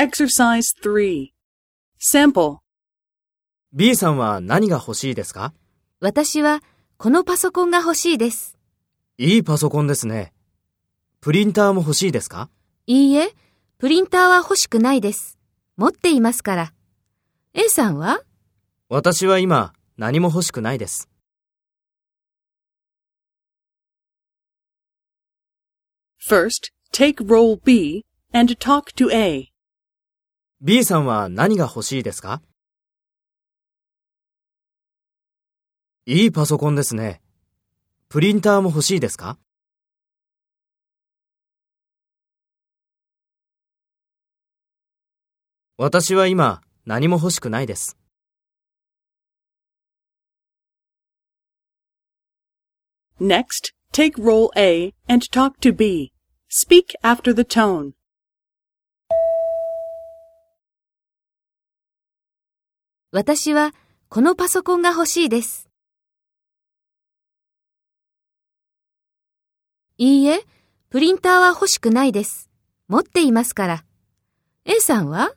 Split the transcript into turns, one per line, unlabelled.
Exercise 3. Sample.
B さんは何が欲しいですか？
私はこのパソコンが欲しいです。
いいパソコンですね。プリンターも欲しいですか？
いいえ、プリンターは欲しくないです。持っていますから。A さんは？
私は今何も欲しくないです。
First, take role B and talk to A.
B さんは何が欲しいですか？いいパソコンですね。プリンターも欲しいですか？私は今何も欲しくないです。
Next, take role A and talk to B. Speak after the tone.
私はこのパソコンが欲しいです。いいえ、プリンターは欲しくないです。持っていますから。A さんは？